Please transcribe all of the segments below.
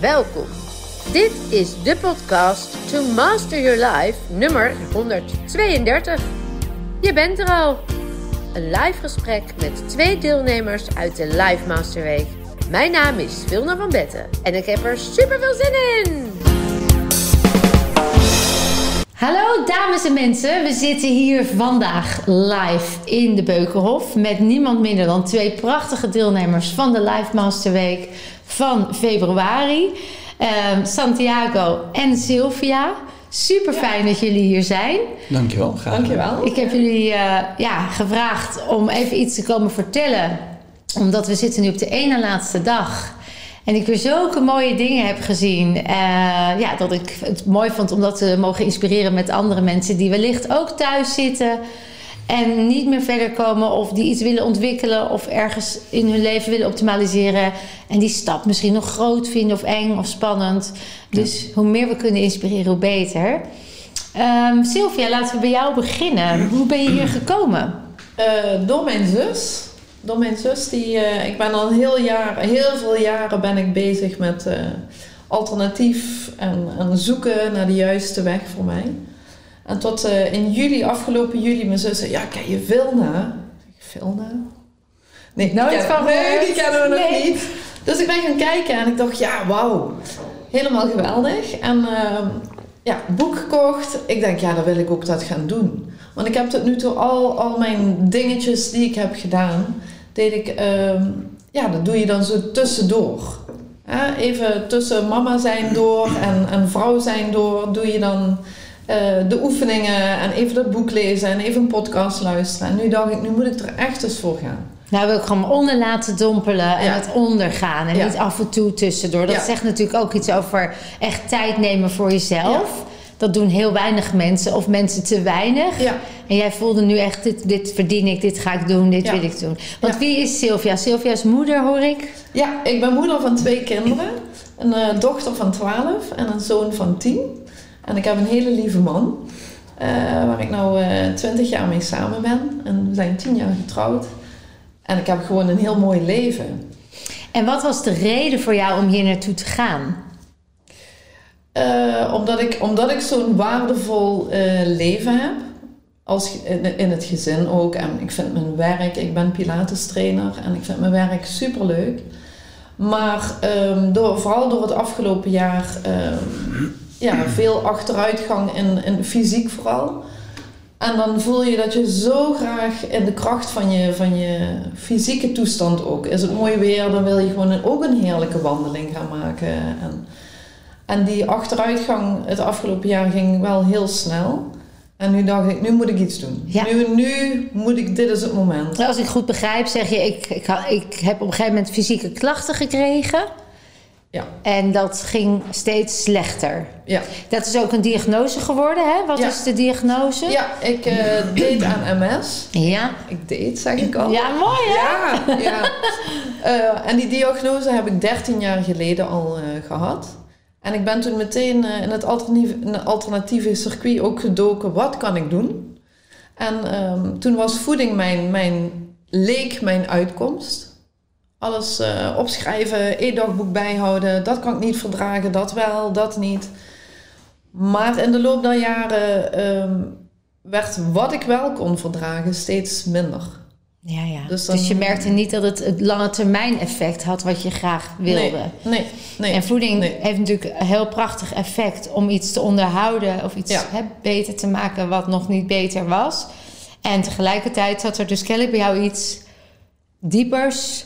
Welkom. Dit is de podcast To Master Your Life nummer 132. Je bent er al. Een live gesprek met twee deelnemers uit de Live Master Week. Mijn naam is Vilna van Betten en ik heb er super veel zin in. Hallo dames en mensen, we zitten hier vandaag live in de Beukenhof met niemand minder dan twee prachtige deelnemers van de Live Master Week van februari. Ehm, Santiago en Sylvia. Super fijn dat jullie hier zijn. Dankjewel, graag. Dankjewel. Ik heb jullie eh, ja, gevraagd om even iets te komen vertellen. Omdat we zitten nu op de ene laatste dag. En ik weer zulke mooie dingen heb gezien. eh, ja, dat ik het mooi vond om dat te mogen inspireren met andere mensen die wellicht ook thuis zitten. En niet meer verder komen of die iets willen ontwikkelen of ergens in hun leven willen optimaliseren. En die stap misschien nog groot vinden of eng of spannend. Dus hoe meer we kunnen inspireren, hoe beter. Ehm, Sylvia, laten we bij jou beginnen. Hoe ben je hier gekomen? Eh, door mijn zus. Door mijn zus, die, eh, ik ben al heel, jaar, heel veel jaren ben ik bezig met eh, alternatief en, en zoeken naar de juiste weg voor mij. En tot eh, in juli, afgelopen juli, mijn zus zei, ja, ken je Vilna? Ik zeg, Vilna? Nee, Nooit die ken- van Nee, die kennen we nog Nee. niet. Dus ik ben gaan kijken en ik dacht, ja, wauw. Helemaal geweldig. En ehm, ja, boek gekocht. Ik denk, ja, dan wil ik ook dat gaan doen. Want ik heb tot nu toe al, al mijn dingetjes die ik heb gedaan, deed ik, ehm, ja, dat doe je dan zo tussendoor. Hè, even tussen mama zijn door en, en vrouw zijn door, doe je dan eh, de oefeningen en even dat boek lezen en even een podcast luisteren. En nu dacht ik, nu moet ik er echt eens voor gaan. Nou, wil ik gewoon onder laten dompelen en Ja. het ondergaan. En Ja. niet af en toe tussendoor. Dat Ja. zegt natuurlijk ook iets over echt tijd nemen voor jezelf. Dat doen heel weinig mensen of mensen te weinig. Ja. En jij voelde nu echt, dit, dit verdien ik, dit ga ik doen, dit Ja. wil ik doen. Want Ja. wie is Sylvia? Sylvia is moeder, hoor ik. Ja, ik ben moeder van twee kinderen. Een eh, dochter van 12 en een zoon van 10. En ik heb een hele lieve man. eh, waar ik nou eh 20 jaar mee samen ben. En we zijn 10 jaar getrouwd. En ik heb gewoon een heel mooi leven. En wat was de reden voor jou om hier naartoe te gaan? Eh, omdat ik, omdat ik zo'n waardevol eh, leven heb. Als, in, het gezin ook. En ik vind mijn werk, ik ben Pilates trainer en ik vind mijn werk superleuk. Maar ehm, door, vooral door het afgelopen jaar ehm, ja, veel achteruitgang in, in fysiek vooral. En dan voel je dat je zo graag in de kracht van je, van je fysieke toestand ook. Is het mooi weer, dan wil je gewoon ook een heerlijke wandeling gaan maken. En, en die achteruitgang het afgelopen jaar ging wel heel snel. En nu dacht ik, nu moet ik iets doen. Ja. Nu, nu moet ik, dit is het moment. Als ik goed begrijp, zeg je, ik, ik, ik heb op een gegeven moment fysieke klachten gekregen. Ja. En dat ging steeds slechter. Ja, Dat is ook een diagnose geworden, hè? Wat Ja. is de diagnose? ja ik eh, deed aan MS. Ja. Ik deed, zeg ik al. Ja, mooi hè? Ja, ja. Eh, en die diagnose heb ik 13 jaar geleden al eh, gehad. En ik ben toen meteen eh, in het alternatieve, circuit ook gedoken. Wat kan ik doen? En ehm, toen was voeding mijn, mijn, leek mijn uitkomst. Alles eh, opschrijven, eetdagboek bijhouden. Dat kan ik niet verdragen, dat wel, dat niet. Maar in de loop der jaren ehm, werd wat ik wel kon verdragen steeds minder. Ja, ja. Dus, Dus je merkte niet dat het het lange termijn effect had wat je graag wilde. Nee, nee, nee. En voeding nee. heeft natuurlijk een heel prachtig effect om iets te onderhouden of iets Ja. hè, beter te maken wat nog niet beter was. En tegelijkertijd zat er dus kennelijk bij jou iets diepers,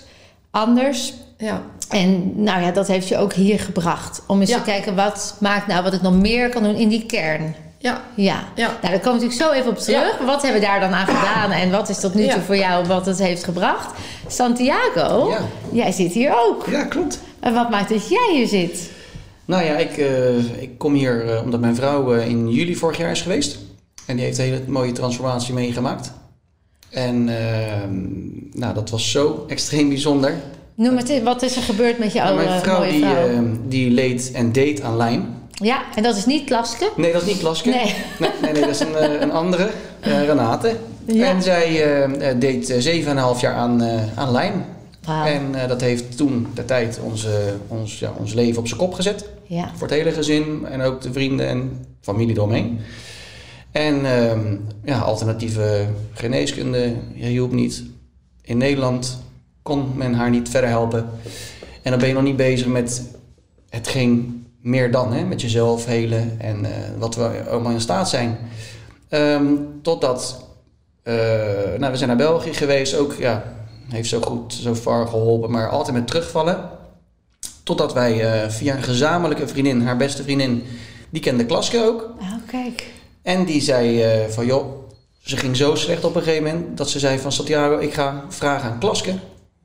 anders. Ja, En nou ja, dat heeft je ook hier gebracht. Om eens Ja. te kijken wat maakt nou wat ik nog meer kan doen in die kern. Ja, Ja. ja. Nou, daar komen we natuurlijk zo even op terug. Wat hebben we daar dan aan gedaan en wat is tot nu toe Ja. voor jou wat het heeft gebracht? Santiago, Ja. jij zit hier ook. Ja, klopt. En wat maakt dat jij hier zit? Nou ja, ik, eh, ik kom hier eh, omdat mijn vrouw eh, in juli vorig jaar is geweest. En die heeft een hele mooie transformatie meegemaakt. En ehm, nou, dat was zo extreem bijzonder. Noem het, in, wat is er gebeurd met jouw Nou, mijn vrouw, die, vrouw? ehm, die leed en deed aan Lyme. Ja, en dat is niet Klaske? Nee, dat is niet Klaske. Nee. Nee, nee, nee, dat is een, eh, een andere, eh, Renate. Ja. En zij eh, deed eh, 7,5 jaar aan, eh aan Lyme. Wauw. En dat heeft toen de tijd onze, ons, ja, ons leven op zijn kop gezet. Ja. Voor het hele gezin en ook de vrienden en familie eromheen. En ehm, ja, alternatieve geneeskunde hielp niet. In Nederland kon men haar niet verder helpen. En dan ben je nog niet bezig met hetgeen meer dan, hè? met jezelf helen en eh, wat we allemaal in staat zijn. Ehm, totdat, eh, nou, we zijn naar België geweest, ook ja, heeft zo goed, zo far geholpen, maar altijd met terugvallen. Totdat wij eh, via een gezamenlijke vriendin, haar beste vriendin, die kende Klaske ook. Oh, kijk. En die zei van joh, ze ging zo slecht op een gegeven moment dat ze zei van Santiago, ik ga vragen aan Klaske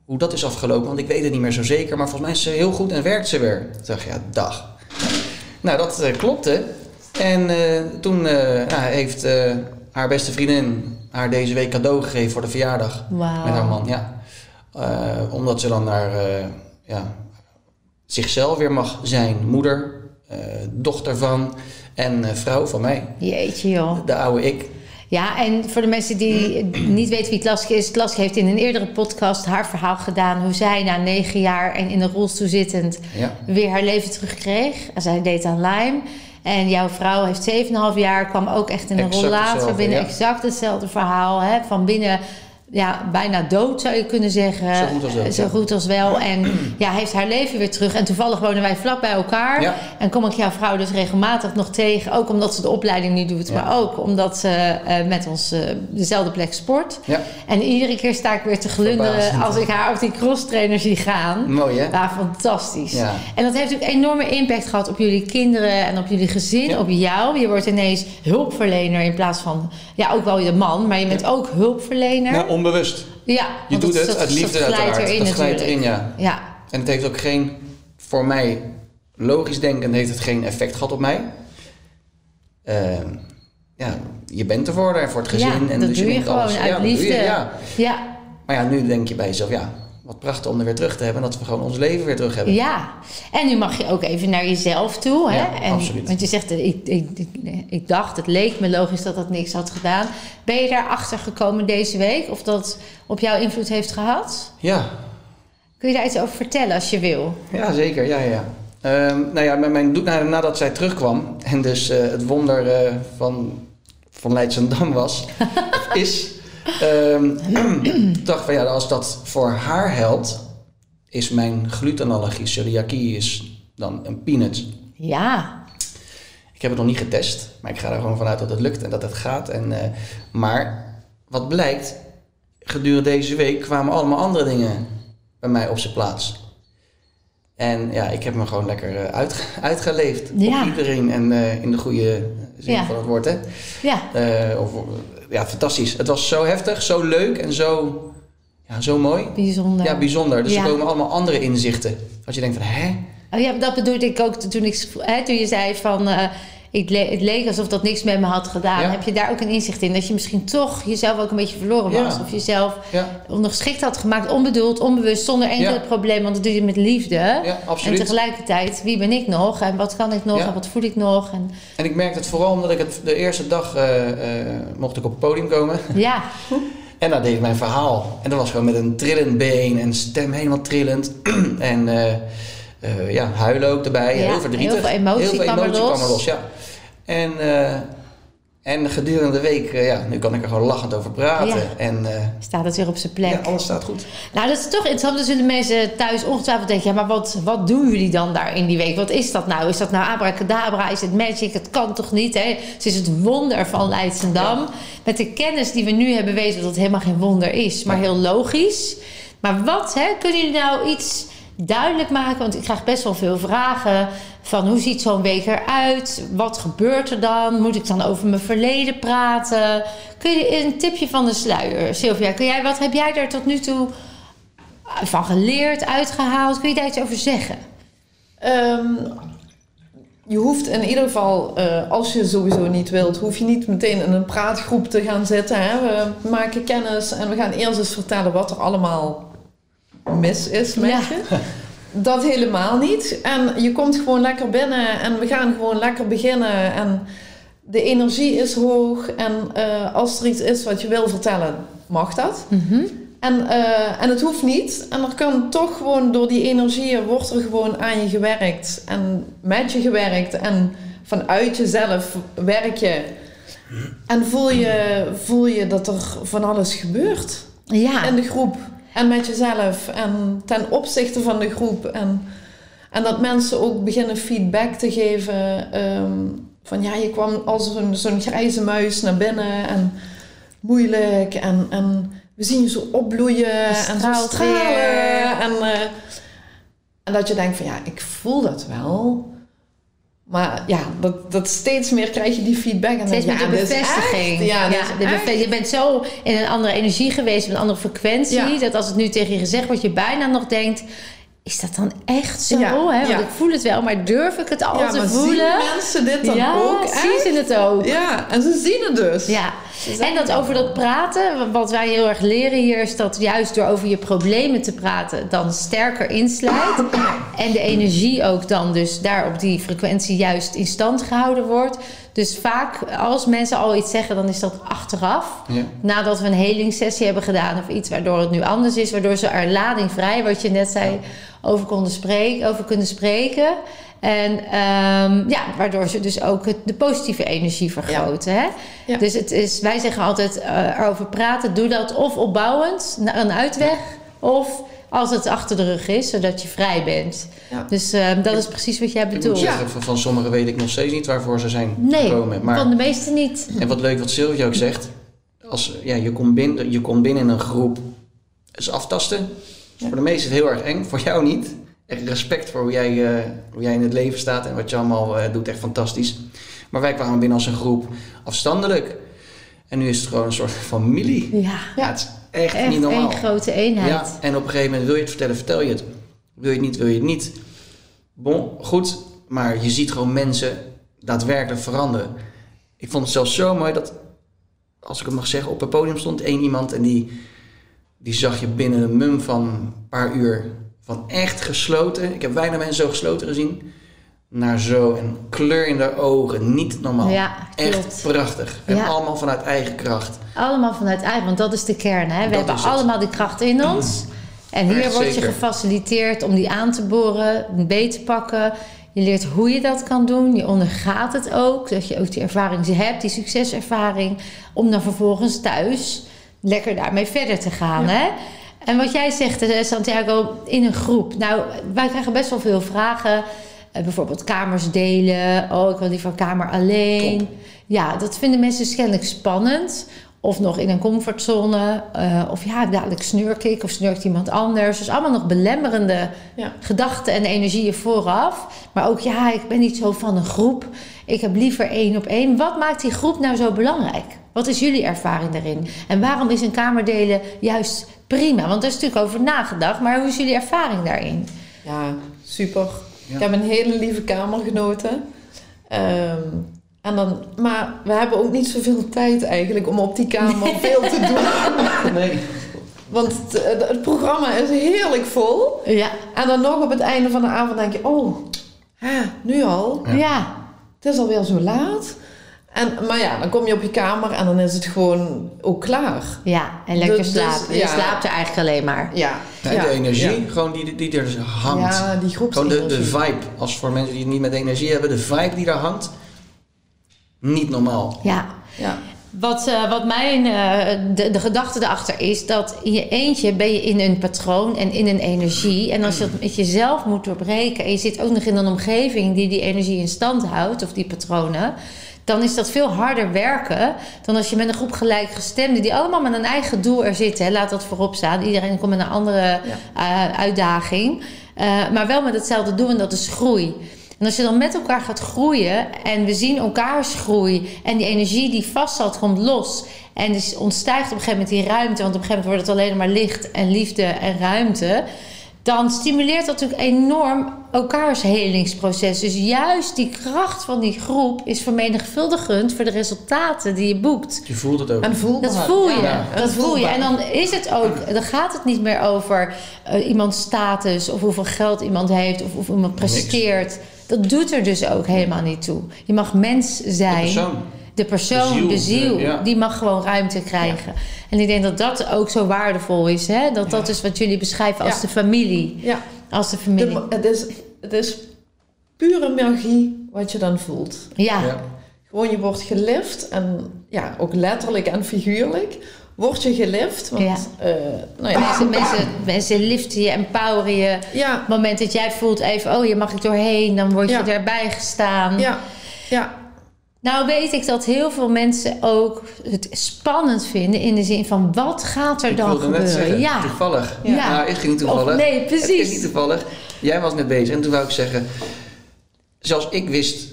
hoe dat is afgelopen, want ik weet het niet meer zo zeker, maar volgens mij is ze heel goed en werkt ze weer. Toen dacht ik, ja, dag. Nou, dat eh, klopte. En eh, toen eh, nou, heeft haar beste vriendin haar deze week cadeau gegeven voor de verjaardag met haar man, ja. Omdat ze dan naar ja, zichzelf weer mag zijn. Moeder, dochter van en vrouw van mij. Jeetje joh. De oude ik. Ja, en voor de mensen die niet weten wie Klaske is. Klaske heeft in een eerdere podcast haar verhaal gedaan. Hoe zij na negen jaar en in een rolstoel zittend Ja. weer haar leven terugkreeg. Zij deed aan Lyme. En jouw vrouw heeft 7,5 jaar, kwam ook echt in een Exact rollator hetzelfde, binnen. ja. Exact hetzelfde verhaal. Hè? Van binnen ja, bijna dood zou je kunnen zeggen. Zo goed als dood, Zo ja. goed als wel. En ja, heeft haar leven weer terug. En toevallig wonen wij vlak bij elkaar. Ja. En kom ik jouw vrouw dus regelmatig nog tegen. Ook omdat ze de opleiding nu doet. Ja. Maar ook omdat ze eh, met ons eh, dezelfde plek sport. Ja, En iedere keer sta ik weer te glunderen Verbazend. als ik haar op die crosstrainer zie gaan. mooi hè? Ja, fantastisch. En dat heeft ook enorme impact gehad op jullie kinderen en op jullie gezin, op jou. Je wordt ineens hulpverlener in plaats van, ja, ook wel je man, maar je bent ook hulpverlener. Nou, onbewust. ja, Je doet het dat- uit liefde dat uiteraard. erin dat glijdt erin, ja. Ja, En het heeft ook geen, voor mij, logisch denken, heeft het geen effect gehad op mij. Ehm, ja, je bent er voor, het gezin. ja en dat dus doe je denkt gewoon alles. uit ja, liefde. je, ja. ja. Maar ja, nu denk je bij jezelf, ja, wat prachtig om er weer terug te hebben. En dat we gewoon ons leven weer terug hebben. Ja, en nu mag je ook even naar jezelf toe. Hè? Ja, en, absoluut. Want je zegt, eh, ik, ik, ik, ik dacht, het leek me logisch dat dat niks had gedaan. Ben je daarachter gekomen deze week? Of dat op jou invloed heeft gehad? Ja, Kun je daar iets over vertellen als je wil? ja zeker. Ja, ja. Ehm, nou ja, met mijn, na- nadat zij terugkwam en dus eh, het wonder eh, van, van Leidsendam was, is, ehm, dacht van ja, als dat voor haar helpt, is mijn glutenallergie, celiakie, is dan een peanut. Ja, Ik heb het nog niet getest, maar ik ga er gewoon vanuit dat het lukt en dat het gaat. En, eh, maar wat blijkt, gedurende deze week kwamen allemaal andere dingen bij mij op zijn plaats. En ja, ik heb me gewoon lekker eh, uit, uitgeleefd Ja. op iedereen en eh, in de goede zin Ja. van het woord. Hè? ja. Of, ja, fantastisch. Het was zo heftig, zo leuk en zo, ja, zo mooi. bijzonder. Ja, bijzonder. Dus Ja. er komen allemaal andere inzichten. Als je denkt van, hè? Oh ja, dat bedoelde ik ook toen, ik, hè, toen je zei van... eh, ik le- het leek alsof dat niks met me had gedaan. Ja. Heb je daar ook een inzicht in? Dat je misschien toch jezelf ook een beetje verloren was. Ja. Of jezelf Ja, ondergeschikt had gemaakt. Onbedoeld, onbewust, zonder enkel probleem. Want dat doe je met liefde. ja en tegelijkertijd, wie ben ik nog? En wat kan ik nog? En wat voel ik nog? En, En ik merkte het vooral omdat ik het de eerste dag eh, eh, mocht ik op het podium komen. ja, En daar deed ik mijn verhaal. En dat was gewoon met een trillend been en stem helemaal trillend. en eh, eh, ja, huilen ook erbij. Ja, heel verdrietig. heel veel emotie Heel veel kwam er los. kwam er los. Ja. En, eh, en gedurende de week, eh, ja, nu kan ik er gewoon lachend over praten. Ja. En eh, staat het weer op zijn plek. ja, alles staat goed. Nou, dat is toch interessant. Dan zullen mensen thuis ongetwijfeld denken... ja, maar wat, wat doen jullie dan daar in die week? Wat is dat nou? Is dat nou abracadabra? Is het magic? Het kan toch niet, hè? Het is het wonder van Leidsendam. Met de kennis die we nu hebben weten... dat het helemaal geen wonder is, maar heel logisch. Maar wat, hè? Kunnen jullie nou iets duidelijk maken? Want ik krijg best wel veel vragen... van hoe ziet zo'n week eruit? Wat gebeurt er dan? Moet ik dan over mijn verleden praten? Kun je een tipje van de sluier, Sylvia? Kun jij, wat heb jij daar tot nu toe van geleerd, uitgehaald? Kun je daar iets over zeggen? Ehm, je hoeft in ieder geval, eh, als je sowieso niet wilt, hoef je niet meteen in een praatgroep te gaan zitten. Hè? We maken kennis en we gaan eerst eens vertellen wat er allemaal mis is met Ja. je. Dat helemaal niet. En je komt gewoon lekker binnen en we gaan gewoon lekker beginnen. En de energie is hoog. En eh, als er iets is wat je wil vertellen, mag dat. Mhm. En, eh, en het hoeft niet. En er kan toch gewoon door die energieën wordt er gewoon aan je gewerkt. En met je gewerkt. En vanuit jezelf werk je. En voel je, voel je dat er van alles gebeurt Ja. in de groep. En met jezelf. En ten opzichte van de groep. En, en dat mensen ook beginnen feedback te geven. ehm, van ja, je kwam als zo'n zo'n grijze muis naar binnen. En moeilijk. En, en we zien je zo opbloeien. En zo stralen. En, eh, en dat je denkt van ja, ik voel dat wel. Maar ja, dat, dat steeds meer krijg je die feedback. En Steeds je, de ja, echt- bevestiging. Ja, de je bent zo in een andere energie geweest, een andere frequentie, Ja. dat als het nu tegen je gezegd wordt, je bijna nog denkt: is dat dan echt zo? Ja, Hè? Want ja. ik voel het wel, maar durf ik het al ja, te maar voelen? zien mensen dit dan ja, ook zien echt? ze het ook. Ja, en ze zien het dus. Ja, en dat er over dat praten, wat wij heel erg leren hier, is dat juist door over je problemen te praten, dan sterker insluit. En de energie ook dan dus daar op die frequentie juist in stand gehouden wordt. Dus vaak, als mensen al iets zeggen, dan is dat achteraf. Ja. Nadat we een helingssessie hebben gedaan of iets waardoor het nu anders is, waardoor ze er ladingvrij, wat je net zei, over konden spreken, over kunnen spreken. En ehm, ja, waardoor ze dus ook het, de positieve energie vergroten. Hè? Ja. Dus het is, wij zeggen altijd eh, erover praten, doe dat of opbouwend, naar een uitweg, of als het achter de rug is, zodat je vrij bent. Ja. Dus ehm, dat is precies wat jij Ik moet bedoelt. zeggen, van, van sommigen weet ik nog steeds niet waarvoor ze zijn Nee, gekomen. Maar, van de meeste niet. En wat leuk wat Sylvia ook zegt. Als, ja, je, komt binnen, je komt binnen in een groep. is aftasten. Voor de meesten is het heel erg eng. Voor jou niet. Echt respect voor hoe jij, eh, hoe jij in het leven staat. En wat je allemaal eh, doet. Echt fantastisch. Maar wij kwamen binnen als een groep afstandelijk. En nu is het gewoon een soort familie. Ja, Ja, het is echt, echt niet normaal. één grote eenheid. Ja, en op een gegeven moment wil je het vertellen, vertel je het. Wil je het niet, wil je het niet. Bon, goed, maar je ziet gewoon mensen daadwerkelijk veranderen. Ik vond het zelfs zo mooi dat, als ik het mag zeggen, op het podium stond één iemand en die, die zag je binnen een mum van een paar uur van echt gesloten. Ik heb weinig mensen zo gesloten gezien. Naar zo een kleur in de ogen, niet normaal. Ja, echt prachtig. En Ja. allemaal vanuit eigen kracht. Allemaal vanuit eigen, want dat is de kern. Hè? We Dat hebben allemaal die kracht in ons. En hier Echt word je zeker. gefaciliteerd om die aan te boren, beet te pakken. Je leert hoe je dat kan doen. Je ondergaat het ook. Dat je ook die ervaring hebt, die succeservaring. Om dan vervolgens thuis lekker daarmee verder te gaan. Ja. Hè? En wat jij zegt, eh, Santiago, in een groep. Nou, wij krijgen best wel veel vragen. Eh, bijvoorbeeld kamers delen. Oh, ik wil liever kamer alleen. Top. Ja, dat vinden mensen kennelijk spannend. Of nog in een comfortzone. eh, of ja, dadelijk snurk ik of snurkt iemand anders. Dus allemaal nog belemmerende Ja. gedachten en energieën vooraf. Maar ook ja, ik ben niet zo van een groep. Ik heb liever één op één. Wat maakt die groep nou zo belangrijk? Wat is jullie ervaring daarin? En waarom is een kamer delen juist prima? Want daar is natuurlijk over nagedacht. Maar hoe is jullie ervaring daarin? Ja, super. Ja. Ik heb een hele lieve kamergenote. Ehm, en dan, maar we hebben ook niet zoveel tijd eigenlijk om op die kamer veel te doen. Nee. Want het, het- het programma is heerlijk vol. Ja, En dan nog op het einde van de avond denk je, oh, hè, nu al? Ja. ja. Het is alweer zo laat. En, maar ja, dan kom je op je kamer en dan is het gewoon ook klaar. ja. en lekker Dus- slapen. ja. Je slaapt er eigenlijk alleen maar. Ja, Ja, de energie, Ja, gewoon die, die er dus hangt. Ja, die Gewoon de, groepsenergie. de vibe. Als voor mensen die het niet met energie hebben, de vibe die daar hangt. Niet normaal. Ja. Ja. Wat, eh, wat mijn, eh, de, de gedachte erachter is dat in je eentje ben je in een patroon en in een energie. En als je dat met jezelf moet doorbreken en je zit ook nog in een omgeving die die energie in stand houdt, of die patronen, dan is dat veel harder werken dan als je met een groep gelijkgestemden die allemaal met een eigen doel er zitten. Hè, laat dat voorop staan. Iedereen komt met een andere eh, uitdaging, eh, maar wel met hetzelfde doel en dat is groei. En als je dan met elkaar gaat groeien en we zien elkaars groei en die energie die vastzat komt los en dus ontstijgt op een gegeven moment die ruimte, want op een gegeven moment wordt het alleen maar licht en liefde en ruimte, dan stimuleert dat natuurlijk enorm elkaars helingsproces. Dus juist die kracht van die groep is vermenigvuldigend voor de resultaten die je boekt. Je voelt het ook. En voelbaar. Dat voel je. Ja, dat voel je. En dan is het ook, dan gaat het niet meer over eh, iemands status of hoeveel geld iemand heeft of of iemand Niks. presteert. Dat doet er dus ook helemaal niet toe. Je mag mens zijn. Persoon. De persoon, de De ziel, ja. die mag gewoon ruimte krijgen. En ik denk dat dat ook zo waardevol is. Hè? Dat dat is wat jullie beschrijven als Ja. de familie. Ja, Als de de, familie. het, is, het is pure magie wat je dan voelt. Ja, Ja. Gewoon je wordt gelift en ja, ook letterlijk en figuurlijk word je gelift. Want Ja. eh, nou ja, mensen, mensen, mensen liften je, empoweren je. ja, Op het moment dat jij voelt even, oh hier mag ik doorheen, dan word je Ja. erbij gestaan. ja, ja, Nou weet ik dat heel veel mensen ook het spannend vinden in de zin van wat gaat er Ik dan net gebeuren? zeggen, ja. toevallig. Ja. Nou, het ging niet toevallig. Of nee, Het precies. is niet toevallig. Jij was net bezig en toen wou ik zeggen... Zelfs ik wist...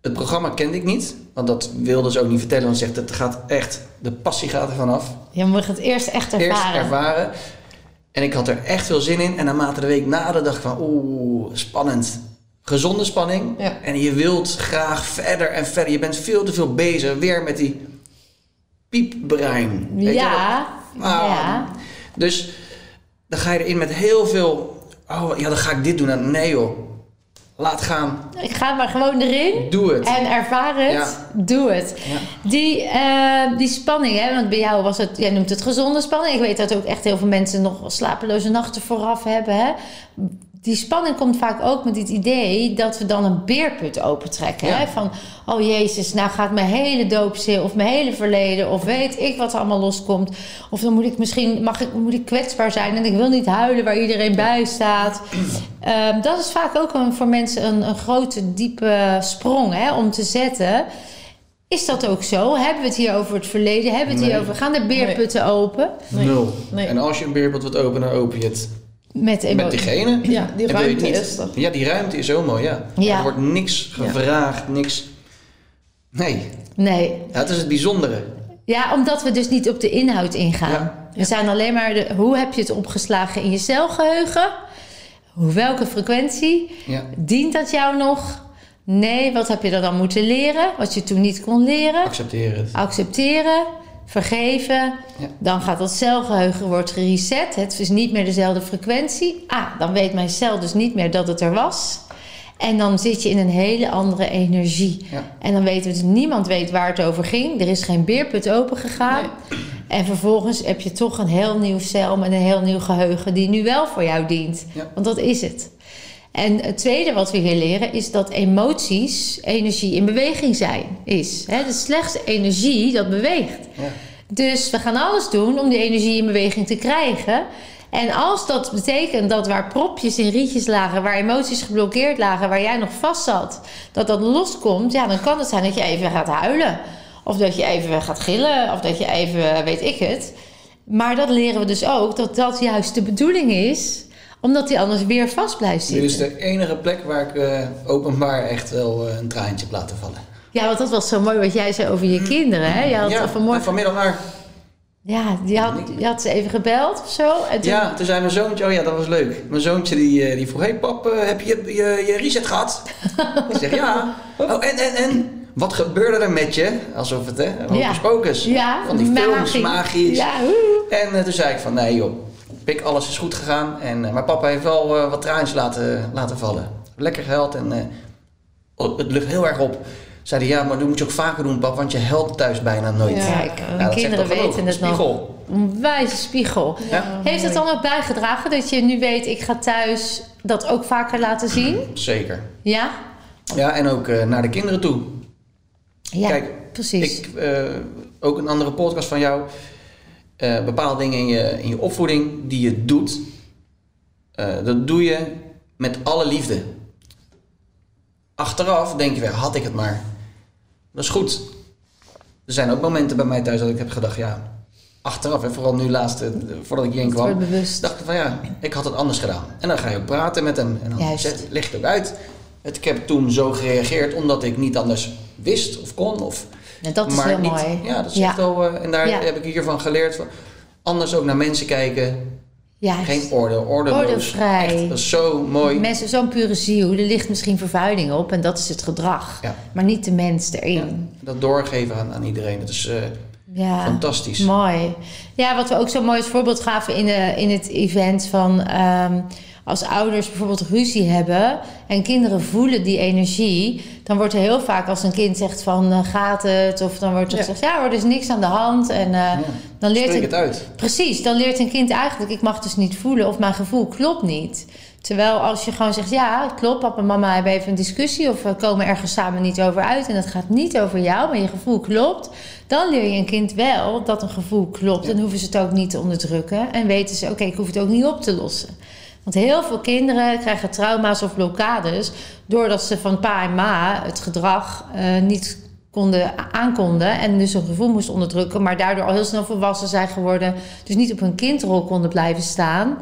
Het programma kende ik niet. Want dat wilde ze ook niet vertellen. Want ze zegt, het gaat echt... De passie gaat er vanaf. Je moet het eerst echt ervaren. Eerst ervaren. En ik had er echt veel zin in. En naarmate de week nader dacht ik van... Oeh, spannend. Gezonde spanning. Ja. En je wilt graag verder en verder. Je bent veel te veel bezig. Weer met die piepbrein. Weet je? Ja, Ah. ja. Dus dan ga je erin met heel veel. Oh ja, dan ga ik dit doen. Nee joh. Laat gaan. Ik ga maar gewoon erin. Doe het. En ervaar het. Ja. Doe het. Ja. Die, eh, die spanning, hè, want bij jou was het, jij noemt het gezonde spanning. Ik weet dat ook echt heel veel mensen nog slapeloze nachten vooraf hebben. Hè. Die spanning komt vaak ook met het idee dat we dan een beerput opentrekken. Ja. Hè? Van, oh jezus, nou gaat mijn hele doopzeel of mijn hele verleden... of weet ik wat er allemaal loskomt. Of dan moet ik misschien mag ik, moet ik kwetsbaar zijn en ik wil niet huilen waar iedereen bij staat. Ehm, dat is vaak ook een, voor mensen een, een grote, diepe sprong hè, om te zetten... Is dat ook zo? Hebben we het hier over het verleden? Hebben we het hier over? Gaan de beerputten open? Nee. Nul. Nee. En als je een beerpot wilt openen, dan open je het Met met diegene. ja, die ruimte is er. Ja, die ruimte is zo mooi, ja. Ja. Er wordt niks gevraagd, niks. Nee, Nee. het is het bijzondere. Ja, omdat we dus niet op de inhoud ingaan. Ja. We zijn alleen maar de, hoe heb je het opgeslagen in je celgeheugen? Hoe, welke frequentie? Ja. Dient dat jou nog? Nee, wat heb je er dan moeten leren? Wat je toen niet kon leren? Accepteer het. Accepteren, vergeven. Ja. Dan gaat dat celgeheugen wordt gereset. Het is niet meer dezelfde frequentie. Ah, dan weet mijn cel dus niet meer dat het er was. En dan zit je in een hele andere energie. Ja. En dan weten we dus niemand weet waar het over ging. Er is geen beerput open gegaan. En vervolgens heb je toch een heel nieuw cel met een heel nieuw geheugen die nu wel voor jou dient. Ja. Want dat is het. En het tweede wat we hier leren is dat emoties energie in beweging zijn. Is. Hè? Het is slechts energie dat beweegt. Ja. Dus we gaan alles doen om die energie in beweging te krijgen. En als dat betekent dat waar propjes in rietjes lagen, waar emoties geblokkeerd lagen, waar jij nog vast zat, dat dat loskomt, ja, dan kan het zijn dat je even gaat huilen. Of dat je even gaat gillen, of dat je even, weet ik het. Maar dat leren we dus ook, dat dat juist de bedoeling is, omdat die anders weer vast blijft Dit zitten. is de enige plek waar ik eh, openbaar echt wel eh, een traantje heb laten vallen. Ja, want dat was zo mooi wat jij zei over je kinderen. Hè? Je had ja, vanmorgen, vanmiddag naar. ja, die had, je had ze even gebeld of zo. En toen- Ja, toen zei mijn zoontje, oh ja, dat was leuk. Mijn zoontje die, eh, die vroeg, hey pap, heb je je, je je reset gehad? ik zeg, ja. Oh, en, en, en? Wat gebeurde er met je? Alsof het, hè, hocus Ja. pocus. Ja, Van die films, magie. magisch. Ja. En toen zei ik van, nee joh, pik, alles is goed gegaan. En, eh, maar papa heeft wel eh, wat traantjes laten, laten vallen. Lekker gehuild en eh, het lucht heel erg op. Zei hij, ja, maar dat moet je ook vaker doen, pap, want je helpt thuis bijna nooit. Ja. Nou, kinderen weten het nog. Spiegel. Een wijze spiegel. Ja, Heeft het dan ook bijgedragen dat je nu weet, ik ga thuis dat ook vaker laten zien? zeker. Ja? Ja, en ook eh, naar de kinderen toe. Ja, Kijk, precies. Ik, eh, ook een andere podcast van jou. Eh, bepaalde dingen in je, in je opvoeding die je doet. eh, dat doe je met alle liefde. Achteraf denk je weer, had ik het maar. Dat is goed. Er zijn ook momenten bij mij thuis dat ik heb gedacht, ja, achteraf, en vooral nu laatst, eh, voordat ik hierheen kwam, bewust. dacht ik van ja, ik had het anders gedaan. En dan ga je ook praten met hem en dan zet, je het ook uit. Het, ik heb toen zo gereageerd omdat ik niet anders wist of kon. Of, En dat is maar heel niet, mooi. Ja, dat is Ja. echt wel. eh, en daar Ja. heb ik hiervan geleerd. Van, anders ook naar mensen kijken. Juist. Geen oordeel, oordeelloos. Oordeelvrij. Echt, dat is zo mooi. Mensen, zo'n pure ziel, er ligt misschien vervuiling op en dat is het gedrag. Ja. Maar niet de mens Ja, erin. dat doorgeven aan, aan iedereen. Dat is eh, Ja. fantastisch. Mooi. Ja, wat we ook zo mooi als voorbeeld gaven in, de, in het event van... ehm, als ouders bijvoorbeeld ruzie hebben en kinderen voelen die energie, dan wordt er heel vaak als een kind zegt van eh, gaat het? Of dan wordt er Ja. gezegd ja, er is niks aan de hand. En eh, dan leert Spreek een- het uit. Precies, dan leert een kind eigenlijk, ik mag dus niet voelen of mijn gevoel klopt niet. Terwijl als je gewoon zegt, ja, het klopt, papa en mama hebben even een discussie of we komen ergens samen niet over uit en het gaat niet over jou, maar je gevoel klopt, dan leer je een kind wel dat een gevoel klopt. Dan hoeven ze het ook niet te onderdrukken en weten ze, oké, ik hoef het ook niet op te lossen. Want heel veel kinderen krijgen trauma's of blokkades doordat ze van pa en ma het gedrag eh, niet konden aankonden en dus hun gevoel moesten onderdrukken, maar daardoor al heel snel volwassen zijn geworden, dus niet op hun kindrol konden blijven staan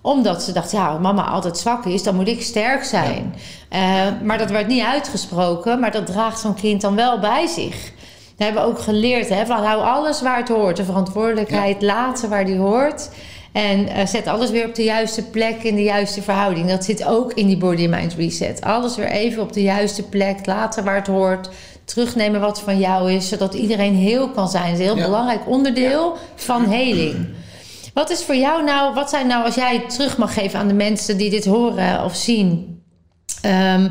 omdat ze dachten, ja, mama altijd zwak is, dan moet ik sterk zijn. Eh, maar dat werd niet uitgesproken, maar dat draagt zo'n kind dan wel bij zich. We hebben ook geleerd, hè, van hou alles waar het hoort. De verantwoordelijkheid laten waar die hoort. En eh, zet alles weer op de juiste plek in de juiste verhouding. Dat zit ook in die body mind reset. Alles weer even op de juiste plek, laten waar het hoort. Terugnemen wat van jou is, zodat iedereen heel kan zijn. Dat is een heel Ja. belangrijk onderdeel van heling. Wat is voor jou nou, wat zijn nou als jij terug mag geven aan de mensen die dit horen of zien? ehm,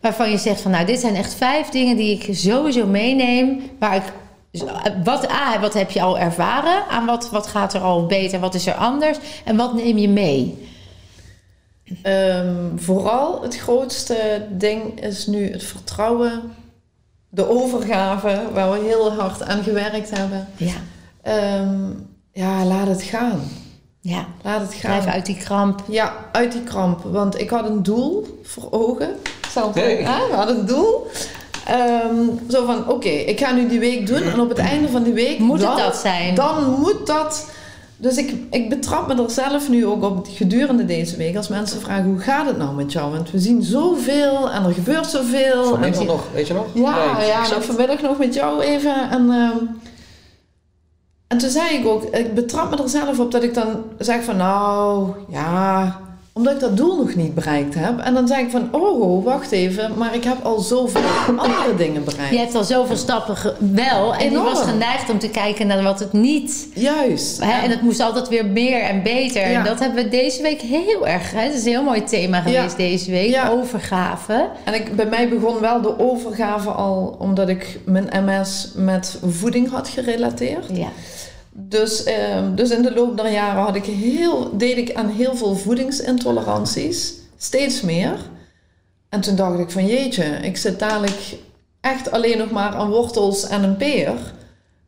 waarvan je zegt van nou, dit zijn echt vijf dingen die ik sowieso meeneem. Waar ik, wat, A, wat heb je al ervaren? Aan wat, wat gaat er al beter? Wat is er anders? En wat neem je mee? Ehm, vooral het grootste ding is nu het vertrouwen, de overgave, waar we heel hard aan gewerkt hebben. Ja, Ehm, ja, laat het gaan. ja. Laat het gaan. Blijf uit die kramp. Ja, uit die kramp. Want ik had een doel voor ogen. Hey. hè, we hadden een doel. Ehm, zo van, oké, ik ga nu die week doen. En op het einde van die week... Moet het dan, dat zijn? Dan moet dat... Dus ik, ik betrap me er zelf nu ook op gedurende deze week. Als mensen vragen, hoe gaat het nou met jou? Want we zien zoveel en er gebeurt zoveel. En Vanmiddag nog, weet je nog? ja, Nee, ja, nou, vanmiddag nog met jou even. En, ehm, en toen zei ik ook, ik betrap me er zelf op dat ik dan zeg van nou, ja, omdat ik dat doel nog niet bereikt heb. En dan zeg ik van, oh, wacht even, maar ik heb al zoveel andere dingen bereikt. Je hebt al zoveel stappen wel. En je Enorm. was geneigd om te kijken naar wat het niet Juist. Hè, en het moest altijd weer meer en beter. Ja. En dat hebben we deze week heel erg. Hè? Het is een heel mooi thema geweest Ja. deze week. Overgave. En ik, bij mij begon wel de overgave al omdat ik mijn MS met voeding had gerelateerd. Ja. Dus, ehm, dus in de loop der jaren had ik heel, deed ik aan heel veel voedingsintoleranties. Steeds meer. En toen dacht ik van jeetje, ik zit dadelijk echt alleen nog maar aan wortels en een peer.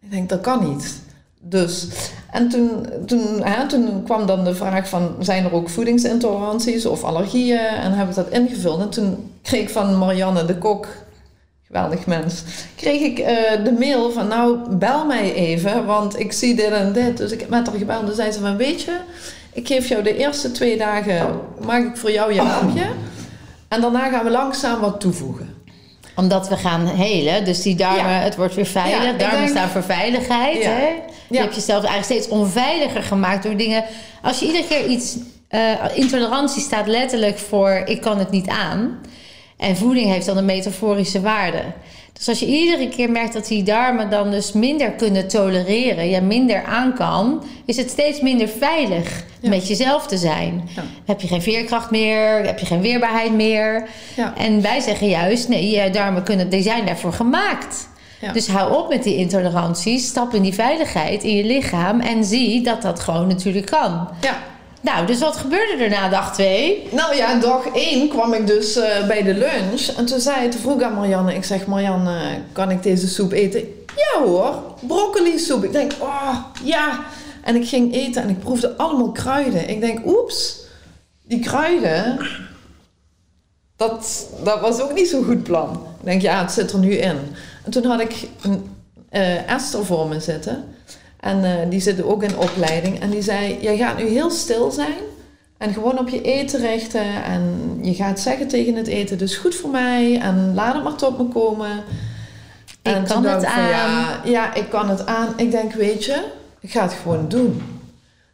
Ik denk, dat kan niet. Dus, en toen, toen, toen kwam dan de vraag van, zijn er ook voedingsintoleranties of allergieën? En heb ik dat ingevuld. En toen kreeg ik van Marianne de Kok, geweldig mens, kreeg ik eh, de mail van, nou, bel mij even, want ik zie dit en dit. Dus ik heb met haar gebeld en toen zei ze van, weet je, ik geef jou de eerste twee dagen, maak ik voor jou je hapje. En daarna gaan we langzaam wat toevoegen. Omdat we gaan helen. Dus die darmen, Ja. het wordt weer veilig. Ja, darmen denk- staan voor veiligheid. Ja. Hè? Je hebt jezelf eigenlijk steeds onveiliger gemaakt door dingen. Als je iedere keer iets. eh, intolerantie staat letterlijk voor ik kan het niet aan. En voeding heeft dan een metaforische waarde. Dus als je iedere keer merkt dat die darmen dan dus minder kunnen tolereren, je minder aan kan, is het steeds minder veilig Ja. met jezelf te zijn. Ja. Heb je geen veerkracht meer, heb je geen weerbaarheid meer. Ja. En wij zeggen juist, nee, je darmen kunnen, die zijn daarvoor gemaakt. Dus hou op met die intoleranties, stap in die veiligheid in je lichaam en zie dat dat gewoon natuurlijk kan. Ja. Nou, dus wat gebeurde er na dag twee? Nou ja, dag 1 kwam ik dus eh, bij de lunch. En toen zei het vroeg aan Marianne. Ik zeg, Marianne, kan ik deze soep eten? Ja hoor, broccoli soep. Ik denk, oh ja. En ik ging eten en ik proefde allemaal kruiden. Ik denk, oeps, die kruiden, dat, dat was ook niet zo'n goed plan. Ik denk, ja, het zit er nu in. En toen had ik een eh, Esther voor me zitten. En eh, die zit ook in opleiding. En die zei, jij gaat nu heel stil zijn. En gewoon op je eten richten. En je gaat zeggen tegen het eten, dus goed voor mij. En laat het maar tot me komen. Ik en kan het van, aan. Ja, ja, ik kan het aan. Ik denk, weet je, ik ga het gewoon doen.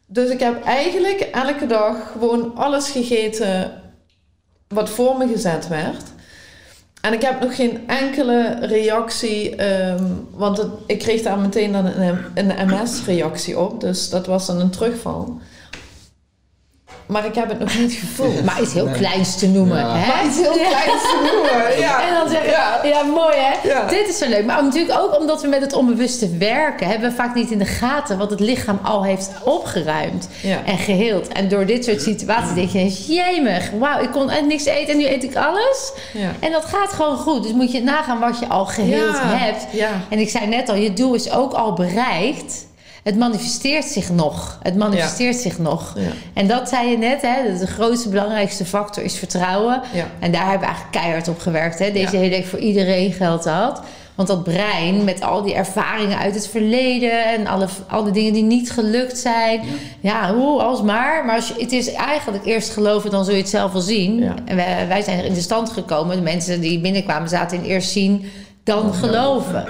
Dus ik heb eigenlijk elke dag gewoon alles gegeten wat voor me gezet werd. En ik heb nog geen enkele reactie, ehm, want ik kreeg daar meteen dan een, een MS-reactie op. Dus dat was dan een terugval. Maar ik heb het nog niet gevoeld. Maar iets heel Nee. kleins te noemen. Ja. Hè? Maar iets heel kleins te noemen. Ja. En dan zeggen Ja. ja. mooi hè? Ja. Dit is zo leuk. Maar natuurlijk ook omdat we met het onbewuste werken, hebben we vaak niet in de gaten wat het lichaam al heeft opgeruimd Ja. en geheeld. En door dit soort situaties denk je jemig, wauw, ik kon echt niks eten en nu eet ik alles. Ja. En dat gaat gewoon goed. Dus moet je nagaan wat je al geheeld Ja. hebt. Ja. En ik zei net al, je doel is ook al bereikt. Het manifesteert zich nog. Het manifesteert zich nog. Ja. En dat zei je net, hè, dat de grootste, belangrijkste factor is vertrouwen. Ja. En daar hebben we eigenlijk keihard op gewerkt. Hè. Deze hele week voor iedereen geldt dat. Want dat brein met al die ervaringen uit het verleden en alle, alle dingen die niet gelukt zijn. Ja, hoe, alsmaar. Maar als je, het is eigenlijk eerst geloven, dan zul je het zelf wel zien. En wij, wij zijn er in de stand gekomen. De mensen die binnenkwamen zaten in eerst zien, dan geloven.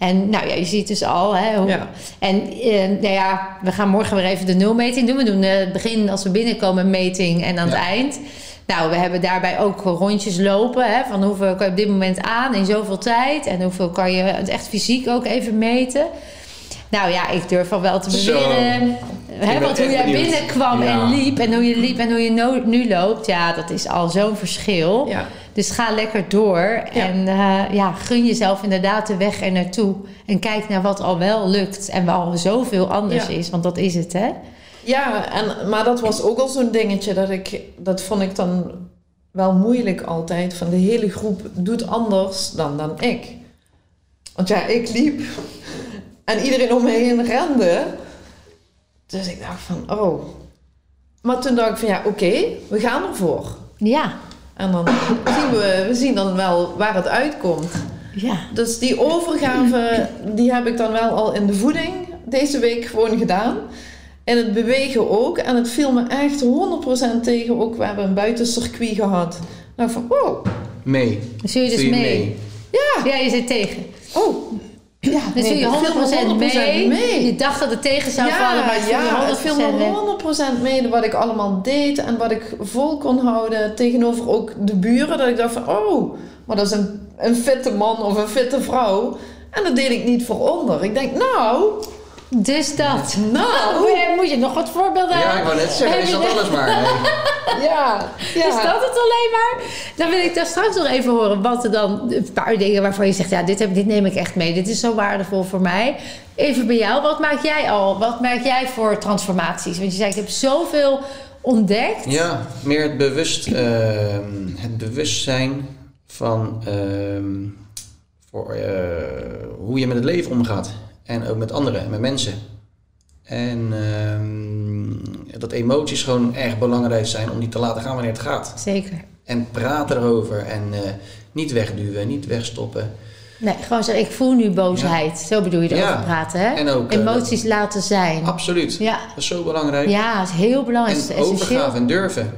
En nou ja, je ziet dus al. Hè, hoe, Ja. En eh, nou ja, we gaan morgen weer even de nulmeting doen. We doen eh, het begin als we binnenkomen een meting en aan Ja. het eind. Nou, we hebben daarbij ook rondjes lopen. Hè, van hoeveel kan je op dit moment aan in zoveel tijd. En hoeveel kan je het echt fysiek ook even meten. Nou ja, ik durf al wel te beweren. Hè, want hoe jij benieuwd. binnenkwam Ja. en liep. En hoe je liep en hoe je no- nu loopt. Ja, dat is al zo'n verschil. Ja. Dus ga lekker door. En eh, ja, gun jezelf inderdaad de weg er naartoe. En kijk naar wat al wel lukt. En wat al zoveel anders is. Want dat is het, hè? Ja, en, maar dat was ook al zo'n dingetje dat ik, dat vond ik dan wel moeilijk altijd. Van de hele groep doet anders dan, dan ik. Want ja, ik liep en iedereen om me heen rende. Dus ik dacht van, oh. Maar toen dacht ik van, ja, oké, we gaan ervoor. Ja. En dan zien we, we zien dan wel waar het uitkomt. Ja. Dus die overgave, die heb ik dan wel al in de voeding deze week gewoon gedaan. En het bewegen ook. En het viel me echt 100% tegen. Ook we hebben een buitencircuit gehad. Nou van, wow. Mee. Zul je dus mee. Ja, je zit tegen. Oh. Ja, Dan zul je 100%, mee. mee. Je dacht dat het tegen zou ja, vallen, maar het viel ja, het viel je 100% mee. me 100% mee wat ik allemaal deed en wat ik vol kon houden tegenover ook de buren. Dat ik dacht van, oh, maar dat is een, een fitte man of een fitte vrouw. En dat deed ik niet voor onder. Ik denk, nou, Dus dat. nou, Moet je, moet je nog wat voorbeelden Ja, ik wou net zeggen, is dat alles maar? Nee. ja, ja. Is dat het alleen maar? Dan wil ik daar straks nog even horen. Wat er dan, een paar dingen waarvan je zegt, ja, dit, heb, dit neem ik echt mee. Dit is zo waardevol voor mij. Even bij jou, wat maak jij al? Wat merk jij voor transformaties? Want je zei, ik heb zoveel ontdekt. Ja, meer het, bewust, ehm, het bewustzijn van ehm, voor, eh, hoe je met het leven omgaat. En ook met anderen en met mensen. En ehm, dat emoties gewoon erg belangrijk zijn om niet te laten gaan wanneer het gaat. Zeker. En praat erover en eh, niet wegduwen, niet wegstoppen. Nee, gewoon zeggen, ik voel nu boosheid. Zo bedoel je erover Ja. praten, hè? En ook, eh, Emoties laten zijn. Absoluut. Ja. Dat is zo belangrijk. Ja, dat is heel belangrijk. En essentieel. overgave en durven.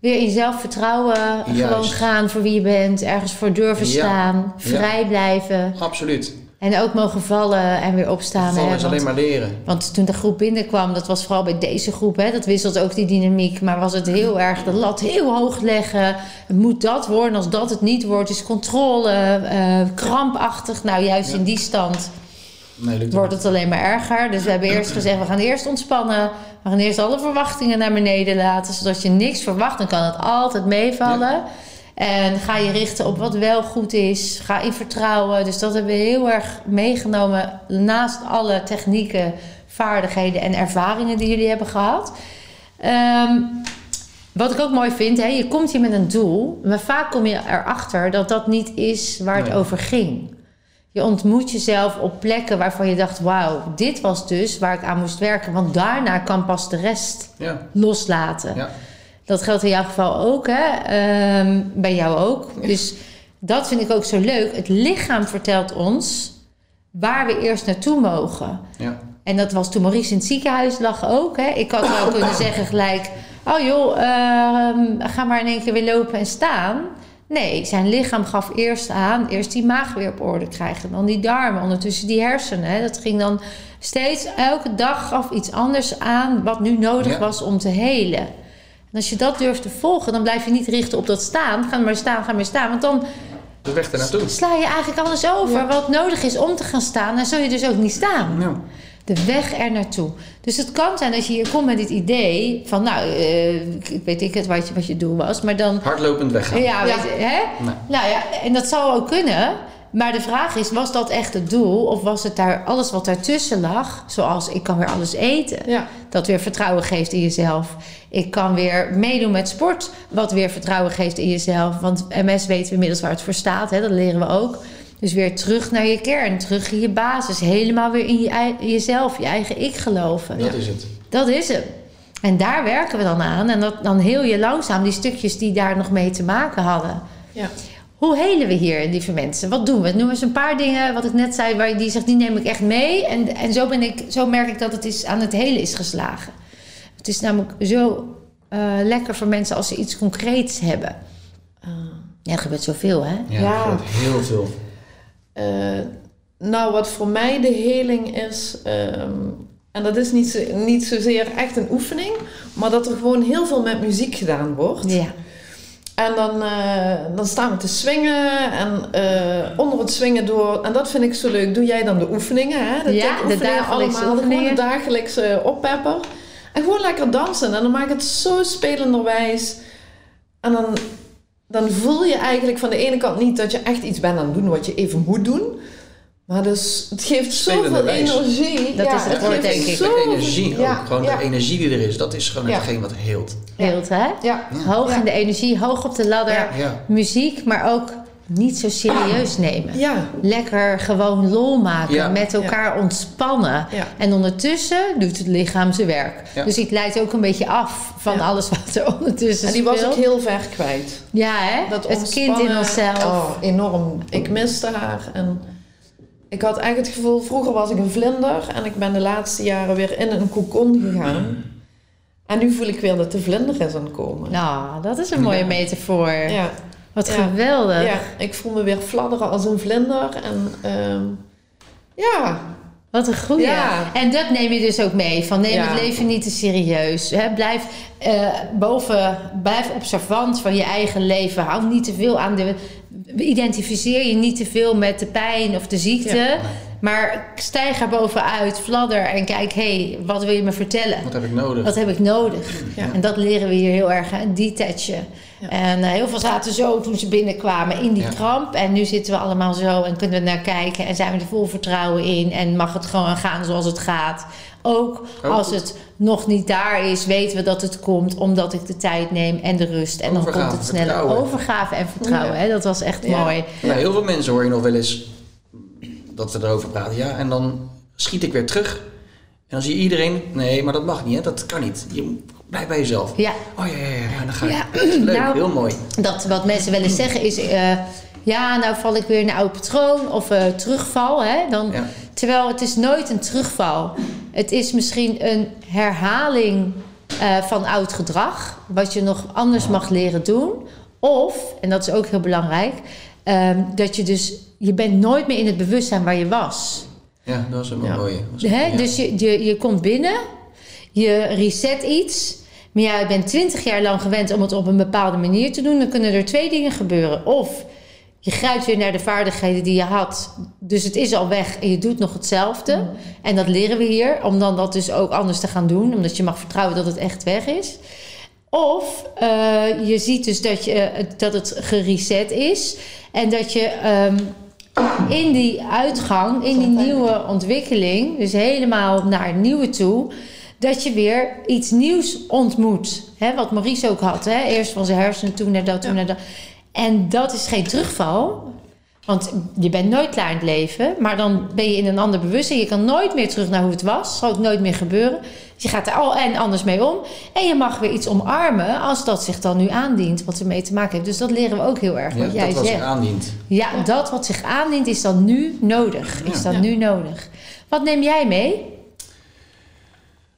Weer in jezelf vertrouwen. Gewoon Juist. gaan voor wie je bent. Ergens voor durven Ja. staan. Vrij blijven. Absoluut. En ook mogen vallen en weer opstaan. Vallen hè, is want- alleen maar leren. Want toen de groep binnenkwam, dat was vooral bij deze groep, hè, dat wisselt ook die dynamiek. Maar was het heel erg de lat heel hoog leggen. Het moet dat worden, als dat het niet wordt, is controle, eh, krampachtig. Nou, juist Ja. in die stand Nee, wordt het alleen maar erger. Dus we hebben eerst gezegd, we gaan eerst ontspannen. We gaan eerst alle verwachtingen naar beneden laten. Zodat je niks verwacht, dan kan het altijd meevallen. En ga je richten op wat wel goed is. Ga in vertrouwen. Dus dat hebben we heel erg meegenomen. Naast alle technieken, vaardigheden en ervaringen die jullie hebben gehad. Ehm, wat ik ook mooi vind, hè, je komt hier met een doel. Maar vaak kom je erachter dat dat niet is waar het Nee. over ging. Je ontmoet jezelf op plekken waarvan je dacht: wauw, dit was dus waar ik aan moest werken. Want daarna kan pas de rest Ja, loslaten. ja. Dat geldt in jouw geval ook, hè? Ehm, bij jou ook. Dus dat vind ik ook zo leuk. Het lichaam vertelt ons waar we eerst naartoe mogen. ja. En dat was toen Maurice in het ziekenhuis lag ook. Hè? Ik had wel kunnen zeggen gelijk... Oh joh, ehm, ga maar in één keer weer lopen en staan. Nee, zijn lichaam gaf eerst aan... eerst die maag weer op orde krijgen. Dan die darmen, ondertussen die hersenen. Hè? Dat ging dan steeds... Elke dag gaf iets anders aan... wat nu nodig Ja. was om te helen. En als je dat durft te volgen... dan blijf je niet richten op dat staan. Ga maar staan, ga maar staan. Want dan De weg ernaartoe. sla je eigenlijk alles over... Ja. wat nodig is om te gaan staan. En zul je dus ook niet staan. Ja. De weg er naartoe. Dus het kan zijn dat je hier komt met dit idee van, nou, eh, ik weet ik het wat je, wat je doel was, maar dan. Hardlopend weggaan. Ja, Ja. weet hè? Nee. Nou ja, en dat zou ook kunnen. Maar de vraag is, was dat echt het doel? Of was het daar alles wat daartussen lag? Zoals, ik kan weer alles eten. Ja. Dat weer vertrouwen geeft in jezelf. Ik kan weer meedoen met sport, wat weer vertrouwen geeft in jezelf. Want MS weten we inmiddels waar het voor staat, hè? dat leren we ook. Dus weer terug naar je kern, terug in je basis. Helemaal weer in je, jezelf, je eigen ik geloven. Dat is het. Dat is het. En daar werken we dan aan. En dat, dan heel je langzaam die stukjes die daar nog mee te maken hadden. Ja. Hoe helen we hier, lieve mensen? Wat doen we? Noem eens een paar dingen, wat ik net zei, waar je die zegt, die neem ik echt mee. En, en zo, ben ik, zo merk ik dat het is, aan het helen is geslagen. Het is namelijk zo eh, lekker voor mensen als ze iets concreets hebben. Ah. Ja, er gebeurt zoveel, hè? Ja, Ja. er gebeurt heel veel. Eh, nou, wat voor mij de heling is, ehm, en dat is niet, zo, niet zozeer echt een oefening, maar dat er gewoon heel veel met muziek gedaan wordt. Ja. En dan, eh, dan staan we te swingen en eh, onder het swingen door, en dat vind ik zo leuk, doe jij dan de oefeningen, hè? Ja, tech-oefeningen de dagelijkse allemaal, oefeningen. Gewoon de dagelijkse oppepper. En gewoon lekker dansen en dan maak ik het zo spelenderwijs. En dan, dan voel je eigenlijk van de ene kant niet dat je echt iets bent aan het doen wat je even moet doen. Maar dus, het geeft zoveel energie. Dat ja, is het woord, denk ik. De energie Ja, ook. Gewoon ja. de energie die er is. Dat is gewoon Ja. hetgeen wat heelt. Heelt, hè? Hoog Ja. in de energie, hoog op de ladder. Ja. Ja. Muziek, maar ook niet zo serieus nemen. ja, Lekker gewoon lol maken, Ja. met elkaar ontspannen. ja. En ondertussen doet het lichaam zijn werk. Ja. Dus ik leid ook een beetje af van Ja. alles wat er ondertussen En die was ik speelt. heel ver kwijt. Ja, hè? Dat het kind in ontspannen, onszelf. Oh, enorm. Ik miste haar. En ik had eigenlijk het gevoel, vroeger was ik een vlinder. En ik ben de laatste jaren weer in een kokon gegaan. En nu voel ik weer dat de vlinder is aan het komen. Nou, dat is een mooie Ja. metafoor. Ja, Wat Ja. geweldig. ja, ik voel me weer fladderen als een vlinder. En ehm, ja, Wat een goeie. Ja. En dat neem je dus ook mee. Van neem Ja. het leven niet te serieus. Hè? Blijf, eh, boven, blijf observant van je eigen leven. Hou niet te veel aan de... Identificeer je niet te veel met de pijn of de ziekte. Ja. Maar stijg er bovenuit, fladder en kijk... hé, hey, wat wil je me vertellen? Wat heb ik nodig? Wat heb ik nodig? Ja. En dat leren we hier heel erg, hè? detachen. Ja. En eh, heel veel zaten zo toen ze binnenkwamen in die Ja. kramp. En nu zitten we allemaal zo en kunnen we naar kijken. En zijn we er vol vertrouwen in. En mag het gewoon gaan zoals het gaat. Ook als goed. het nog niet daar is, weten we dat het komt. Omdat ik de tijd neem en de rust. En dan komt het sneller. vertrouwen. Overgave en vertrouwen. Ja. Hè? Dat was echt Ja. mooi. Nou, heel veel mensen hoor je nog wel eens dat ze erover praten. Ja, en dan schiet ik weer terug. En dan zie je iedereen, nee, maar dat mag niet, hè? dat kan niet. Je blijf bij jezelf. Ja, Oh ja, ja, ja, dan ga je. Ja. Leuk, Nou, heel mooi. Dat wat mensen wel eens zeggen is... eh, ja, nou val ik weer in een oud patroon of eh, terugval. Hè? Dan, Ja. Terwijl het is nooit een terugval. Het is misschien een herhaling eh, van oud gedrag. Wat je nog anders mag leren doen. Of, en dat is ook heel belangrijk... ehm, dat je dus... Je bent nooit meer in het bewustzijn waar je was. Ja, dat was een Ja. mooie. Dat was- Hè? ja. Dus je, je, je komt binnen, je reset iets. Maar ja, je bent twintig jaar lang gewend om het op een bepaalde manier te doen. Dan kunnen er twee dingen gebeuren. Of je grijpt weer naar de vaardigheden die je had. Dus het is al weg en je doet nog hetzelfde. Mm. En dat leren we hier. Om dan dat dus ook anders te gaan doen. Omdat je mag vertrouwen dat het echt weg is. Of eh, je ziet dus dat, je, eh, dat het gereset is. En dat je ehm, in die uitgang, in die nieuwe ontwikkeling, dus helemaal naar het nieuwe toe, dat je weer iets nieuws ontmoet. Hè, wat Maurice ook had. Hè? Eerst van zijn hersenen, toen naar dat, toen Ja. naar dat. En dat is geen terugval. Want je bent nooit klaar in het leven. Maar dan ben je in een ander bewustzijn. Je kan nooit meer terug naar hoe het was. Zal ook nooit meer gebeuren. Dus je gaat er al en anders mee om. En je mag weer iets omarmen als dat zich dan nu aandient. Wat ermee te maken heeft. Dus dat leren we ook heel erg. Ja, wat jij dat wat zegt. zich aandient. Ja, dat wat zich aandient is dan nu nodig. Is Ja. dan Ja. nu nodig. Wat neem jij mee?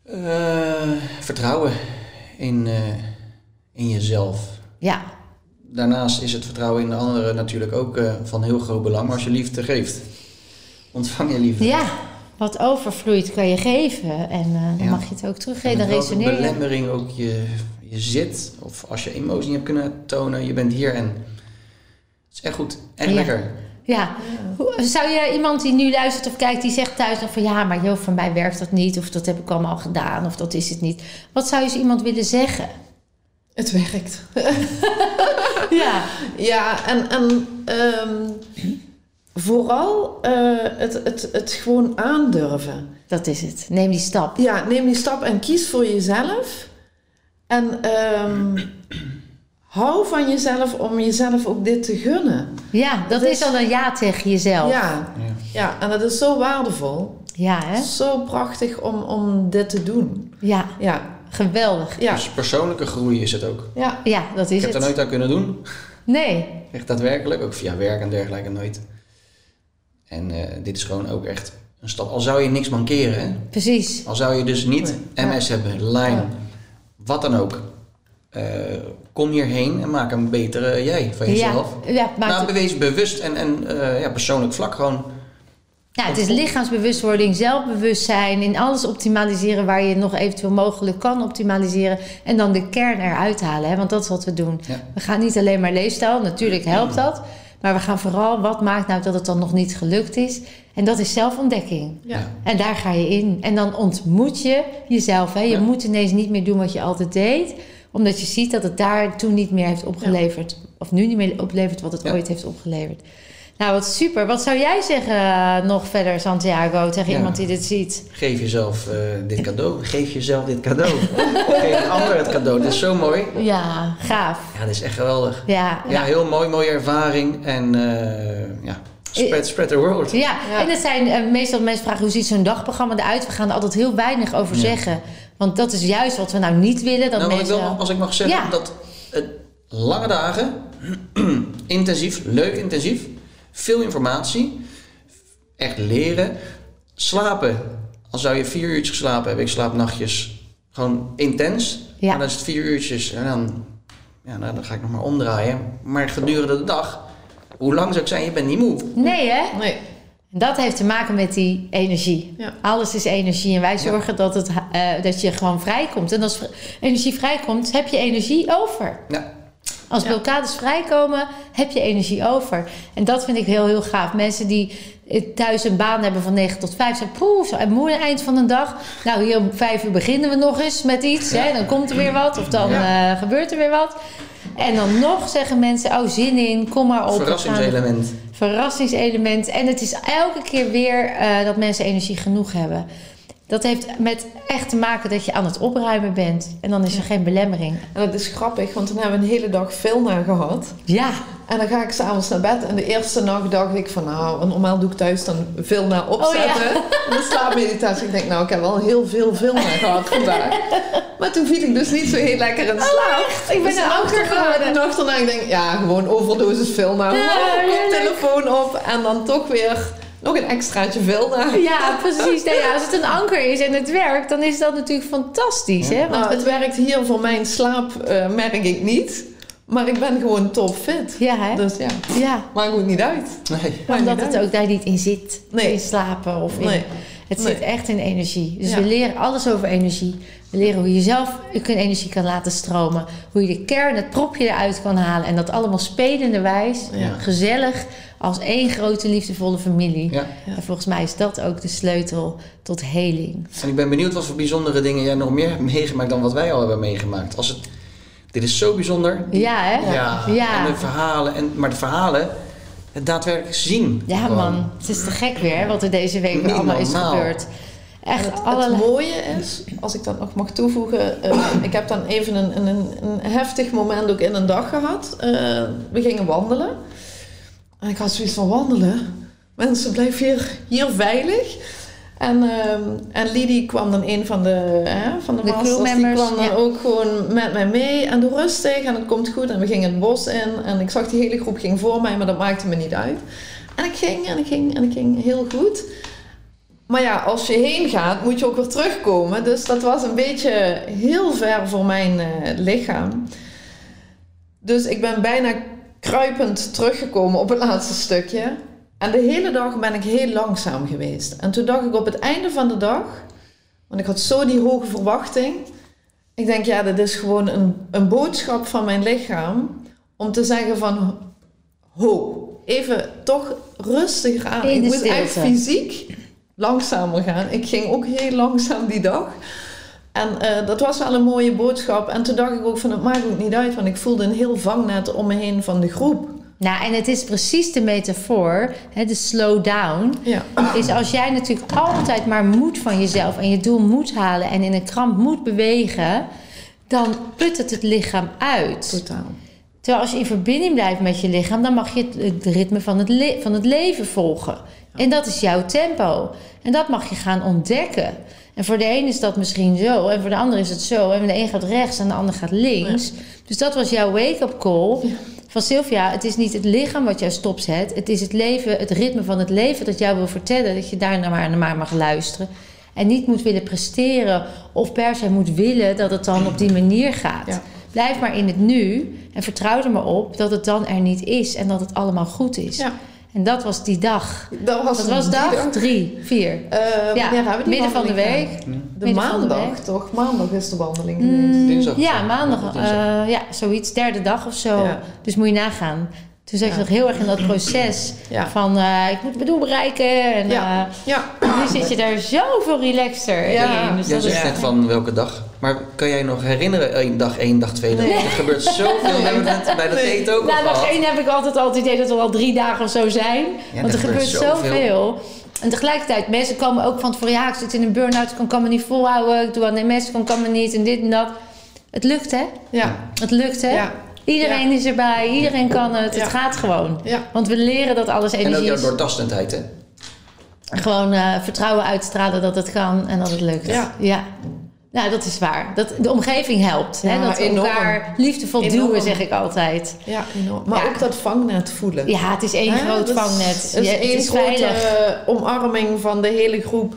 Eh, vertrouwen in, eh, in jezelf. Ja, Daarnaast is het vertrouwen in de anderen natuurlijk ook eh, van heel groot belang. Maar als je liefde geeft, ontvang je liefde. ja. Wat overvloeit kan je geven. En dan Ja. mag je het ook En teruggeven. Dan resoneer je. belemmering ook je, je zit. Of als je emotie niet hebt kunnen tonen. Je bent hier en het is echt goed. Echt Ja. lekker. Ja. Zou je iemand die nu luistert of kijkt, die zegt thuis nog van ja, maar joh, voor mij werkt dat niet, of dat heb ik allemaal gedaan, of dat is het niet. Wat zou je zo iemand willen zeggen? Het werkt. Ja. Ja, en, en ehm, vooral eh, het, het, het gewoon aandurven. Dat is het. Neem die stap. Ja, neem die stap en kies voor jezelf. En ehm, hou van jezelf om jezelf ook dit te gunnen. Ja, dat Dat is is- al een ja tegen jezelf. Ja, Ja. ja, en dat is zo waardevol. Ja, hè? Zo prachtig om, om dit te doen. Ja, Ja, geweldig. ja, Dus persoonlijke groei is het ook. ja. Ja, dat Ik is heb het. er nooit aan kunnen doen. Nee. Echt daadwerkelijk. Ook via werk en dergelijke nooit. En eh, dit is gewoon ook echt een stap. Al zou je niks mankeren. Hè? Precies. Al zou je dus niet. MS hebben, Lyme, Ja. wat dan ook. Eh, kom hierheen en maak een betere jij van jezelf. Ja, ja, nou, bewees bewust en, en eh, ja, persoonlijk vlak gewoon. ja, het is lichaamsbewustwording, zelfbewustzijn, in alles optimaliseren waar je nog eventueel mogelijk kan optimaliseren. En dan de kern eruit halen, hè? want dat is wat we doen. Ja. We gaan niet alleen maar leefstijl, natuurlijk helpt dat. Maar we gaan vooral, wat maakt nou dat het dan nog niet gelukt is? En dat is zelfontdekking. ja. En daar ga je in. En dan ontmoet je jezelf. Hè? Je Ja. moet ineens niet meer doen wat je altijd deed. Omdat je ziet dat het daar toen niet meer heeft opgeleverd. Of nu niet meer oplevert wat het Ja. ooit heeft opgeleverd. Nou, wat super. Wat zou jij zeggen eh, nog verder, Santiago, tegen Ja. iemand die dit ziet? Geef jezelf eh, dit cadeau. Geef jezelf dit cadeau. Geef een ander het cadeau. Dit is zo mooi. Ja, gaaf. Ja, dit is echt geweldig. Ja, Ja, heel mooi, mooie ervaring. En eh, ja, spread, spread the word. Ja, Ja. en het zijn meestal mensen vragen hoe ziet zo'n dagprogramma eruit. We gaan er altijd heel weinig over Ja. zeggen. Want dat is juist wat we nou niet willen. Dat nou, ik mensen... wil, als ik mag zeggen, Ja. dat het lange dagen, intensief, leuk intensief, veel informatie, echt leren, slapen. Al zou je vier uurtjes geslapen hebben, ik slaap nachtjes gewoon intens. Ja. Maar dan is het vier uurtjes en dan, ja, nou, dan ga ik nog maar omdraaien. Maar gedurende de dag, hoe lang zou ik zijn, je bent niet moe. Nee, hè? Nee. Dat heeft te maken met die energie. Ja. Alles is energie. En wij zorgen dat, het, eh, dat je gewoon vrijkomt. En als energie vrijkomt, heb je energie over. Ja, Als blokkades vrijkomen, heb je energie over. En dat vind ik heel, heel gaaf. Mensen die thuis een baan hebben van 9 tot 5, zijn poeh, zo moe aan het eind van de dag. Nou, hier om 5 uur beginnen we nog eens met iets. Hè? Dan komt er weer wat, of dan eh, gebeurt er weer wat. En dan nog zeggen mensen, oh, zin in, kom maar op. verrassingselement. Verrassingselement. En het is elke keer weer eh, dat mensen energie genoeg hebben. Dat heeft met echt te maken dat je aan het opruimen bent. En dan is er geen belemmering. En dat is grappig, want toen hebben we een hele dag veel naar gehad. Ja, En dan ga ik s'avonds naar bed. En de eerste nacht dacht ik van nou, normaal doe ik thuis dan veel naar opzetten. Oh, En de slaapmeditatie. Ik denk nou, ik heb wel heel veel naar gehad vandaag. Maar toen viel ik dus niet zo heel lekker in slaap. ik ben Dus anker geworden. De nacht erna, ik denk ja, gewoon overdosis. Ja, Wow, heerlijk. telefoon op. En dan toch weer nog een extraatje naar. ja precies. Nee, ja, als het een anker is en het werkt, dan is dat natuurlijk fantastisch. Hè? Want Nou, het werkt hier voor mijn slaap, eh, merk ik niet. Maar ik ben gewoon topfit. ja, hè? Dus ja, ja, maakt ook niet uit. Nee. Omdat het uit. ook daar niet in zit. Nee. In slapen of in... Nee. Het Nee. zit echt in energie. Dus Ja. we leren alles over energie. We leren hoe je zelf je kun- energie kan laten stromen. Hoe je de kern, het propje eruit kan halen. En dat allemaal spelende wijs. Ja. Gezellig. Als één grote liefdevolle familie. Ja. En volgens mij is dat ook de sleutel tot heling. En ik ben benieuwd wat voor bijzondere dingen jij nog meer hebt meegemaakt dan wat wij al hebben meegemaakt. Als het, dit is zo bijzonder. Ja, hè? Ja. Ja. En de verhalen, en, maar de verhalen, het daadwerkelijk zien. Ja, Gewoon. man. Het is te gek weer hè, wat er deze week allemaal is gebeurd. Echt het, het allerlei... mooie is, als ik dat nog mag toevoegen, eh, ik heb dan even een, een, een heftig moment ook in een dag gehad. Eh, we gingen wandelen. En ik had zoiets van wandelen. Mensen, blijf hier, hier veilig. En, ehm en Lidie kwam dan een van de, hè, van de, De masters, die kwam dan ja. ook gewoon met mij mee. En doe rustig en het komt goed. En we gingen het bos in. En ik zag die hele groep ging voor mij, maar dat maakte me niet uit. En ik ging en ik ging en ik ging heel goed. Maar ja, als je heen gaat, moet je ook weer terugkomen. Dus dat was een beetje heel ver voor mijn eh, lichaam. Dus ik ben bijna kruipend teruggekomen op het laatste stukje. En de hele dag ben ik heel langzaam geweest. En toen dacht ik op het einde van de dag, want ik had zo die hoge verwachting. Ik denk, ja, dit is gewoon een, een boodschap van mijn lichaam om te zeggen van, ho, even toch rustiger aan. Ik de moest echt fysiek langzamer gaan. Ik ging ook heel langzaam die dag. En eh, dat was wel een mooie boodschap. En toen dacht ik ook van het maakt ook niet uit, want ik voelde een heel vangnet om me heen van de groep. Nou, en het is precies de metafoor, hè, de slow down. Ja, Is als jij natuurlijk altijd maar moet van jezelf en je doel moet halen en in een kramp moet bewegen, dan put het het lichaam uit. totaal. Terwijl als je in verbinding blijft met je lichaam, dan mag je het, het ritme van het, van het leven volgen. En dat is jouw tempo. En dat mag je gaan ontdekken. En voor de een is dat misschien zo, en voor de ander is het zo. En de een gaat rechts en de ander gaat links. Dus dat was jouw wake-up call. Van Sylvia, het is niet het lichaam wat jou stopzet. Het is het leven, het ritme van het leven dat jou wil vertellen. Dat je daar naar maar, naar maar mag luisteren. En niet moet willen presteren of per se moet willen dat het dan op die manier gaat. Ja. Blijf maar in het nu en vertrouw er maar op dat het dan er niet is en dat het allemaal goed is. En dat was die dag. dat was, Dat was dag drie, vier. Eh, Ja, midden van de week. De Midden van de maandag, week. toch? Maandag is de wandeling geweest. Mm, Dinsdag of Ja, maandag. Ja, dinsdag. eh, ja, zoiets. Derde dag of zo. Ja. Dus moet je nagaan. Toen zat je Ja. nog heel erg in dat proces Ja. van eh, ik moet mijn doel bereiken. En Ja. Ja, nu zit je daar zoveel relaxer Ja. in. Dus Jij dat is zegt net van welke dag. Maar kan jij nog herinneren, één dag één, dag twee? Nee. Er gebeurt zoveel. We hebben het net bij dat Nee. eten ook al Nou, dag één heb ik altijd al het idee dat er al drie dagen of zo zijn. Want er gebeurt gebeurt zoveel. zoveel. En tegelijkertijd, mensen komen ook van tevoren... ja, ik zit in een burn-out, ik kan- kan me niet volhouden... ik doe aan de MS, ik kan me niet en dit en dat. Het lukt, hè? ja, Het lukt, hè? ja, Iedereen is erbij, iedereen kan het. Ja. Het gaat gewoon. ja. Want we leren dat alles En ook energie jouw is. doortastendheid, hè? Gewoon eh, vertrouwen uitstralen dat het kan en dat het lukt. Ja. Nou, dat is waar. Dat, de omgeving helpt. hè? Dat enorm. elkaar liefdevol Enorm. duwen, zeg ik altijd. ja enorm. Maar Ja. ook dat vangnet voelen. Ja, het is één groot Dat vangnet. Het is Ja, het één grote veilig. eh, omarming van de hele groep.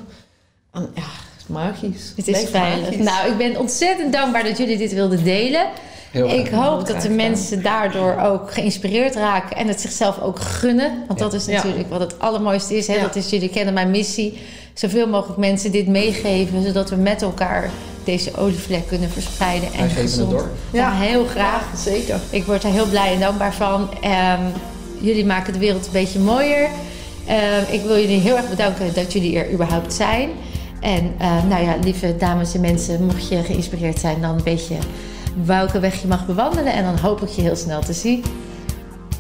En, ja, magisch. Het is veilig. magisch. Nou, ik ben ontzettend dankbaar dat jullie dit wilden delen. Heel ik hoop dat de mensen daardoor ook geïnspireerd raken en het zichzelf ook gunnen. Want Ja. dat is Ja. natuurlijk wat het allermooiste is. Hè? Ja. Dat is jullie kennen mijn missie. Zoveel mogelijk mensen dit meegeven, zodat we met elkaar deze olievlek kunnen verspreiden. En Wij geven het gezond. door. Ja, heel graag. Ja, zeker. Ik word er heel blij en dankbaar van. Ehm, jullie maken de wereld een beetje mooier. Ehm, ik wil jullie heel erg bedanken dat jullie er überhaupt zijn. En eh, nou ja, lieve dames en mensen, mocht je geïnspireerd zijn, dan weet je welke weg je mag bewandelen. En dan hoop ik je heel snel te zien.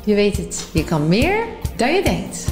Je weet het, je kan meer dan je denkt.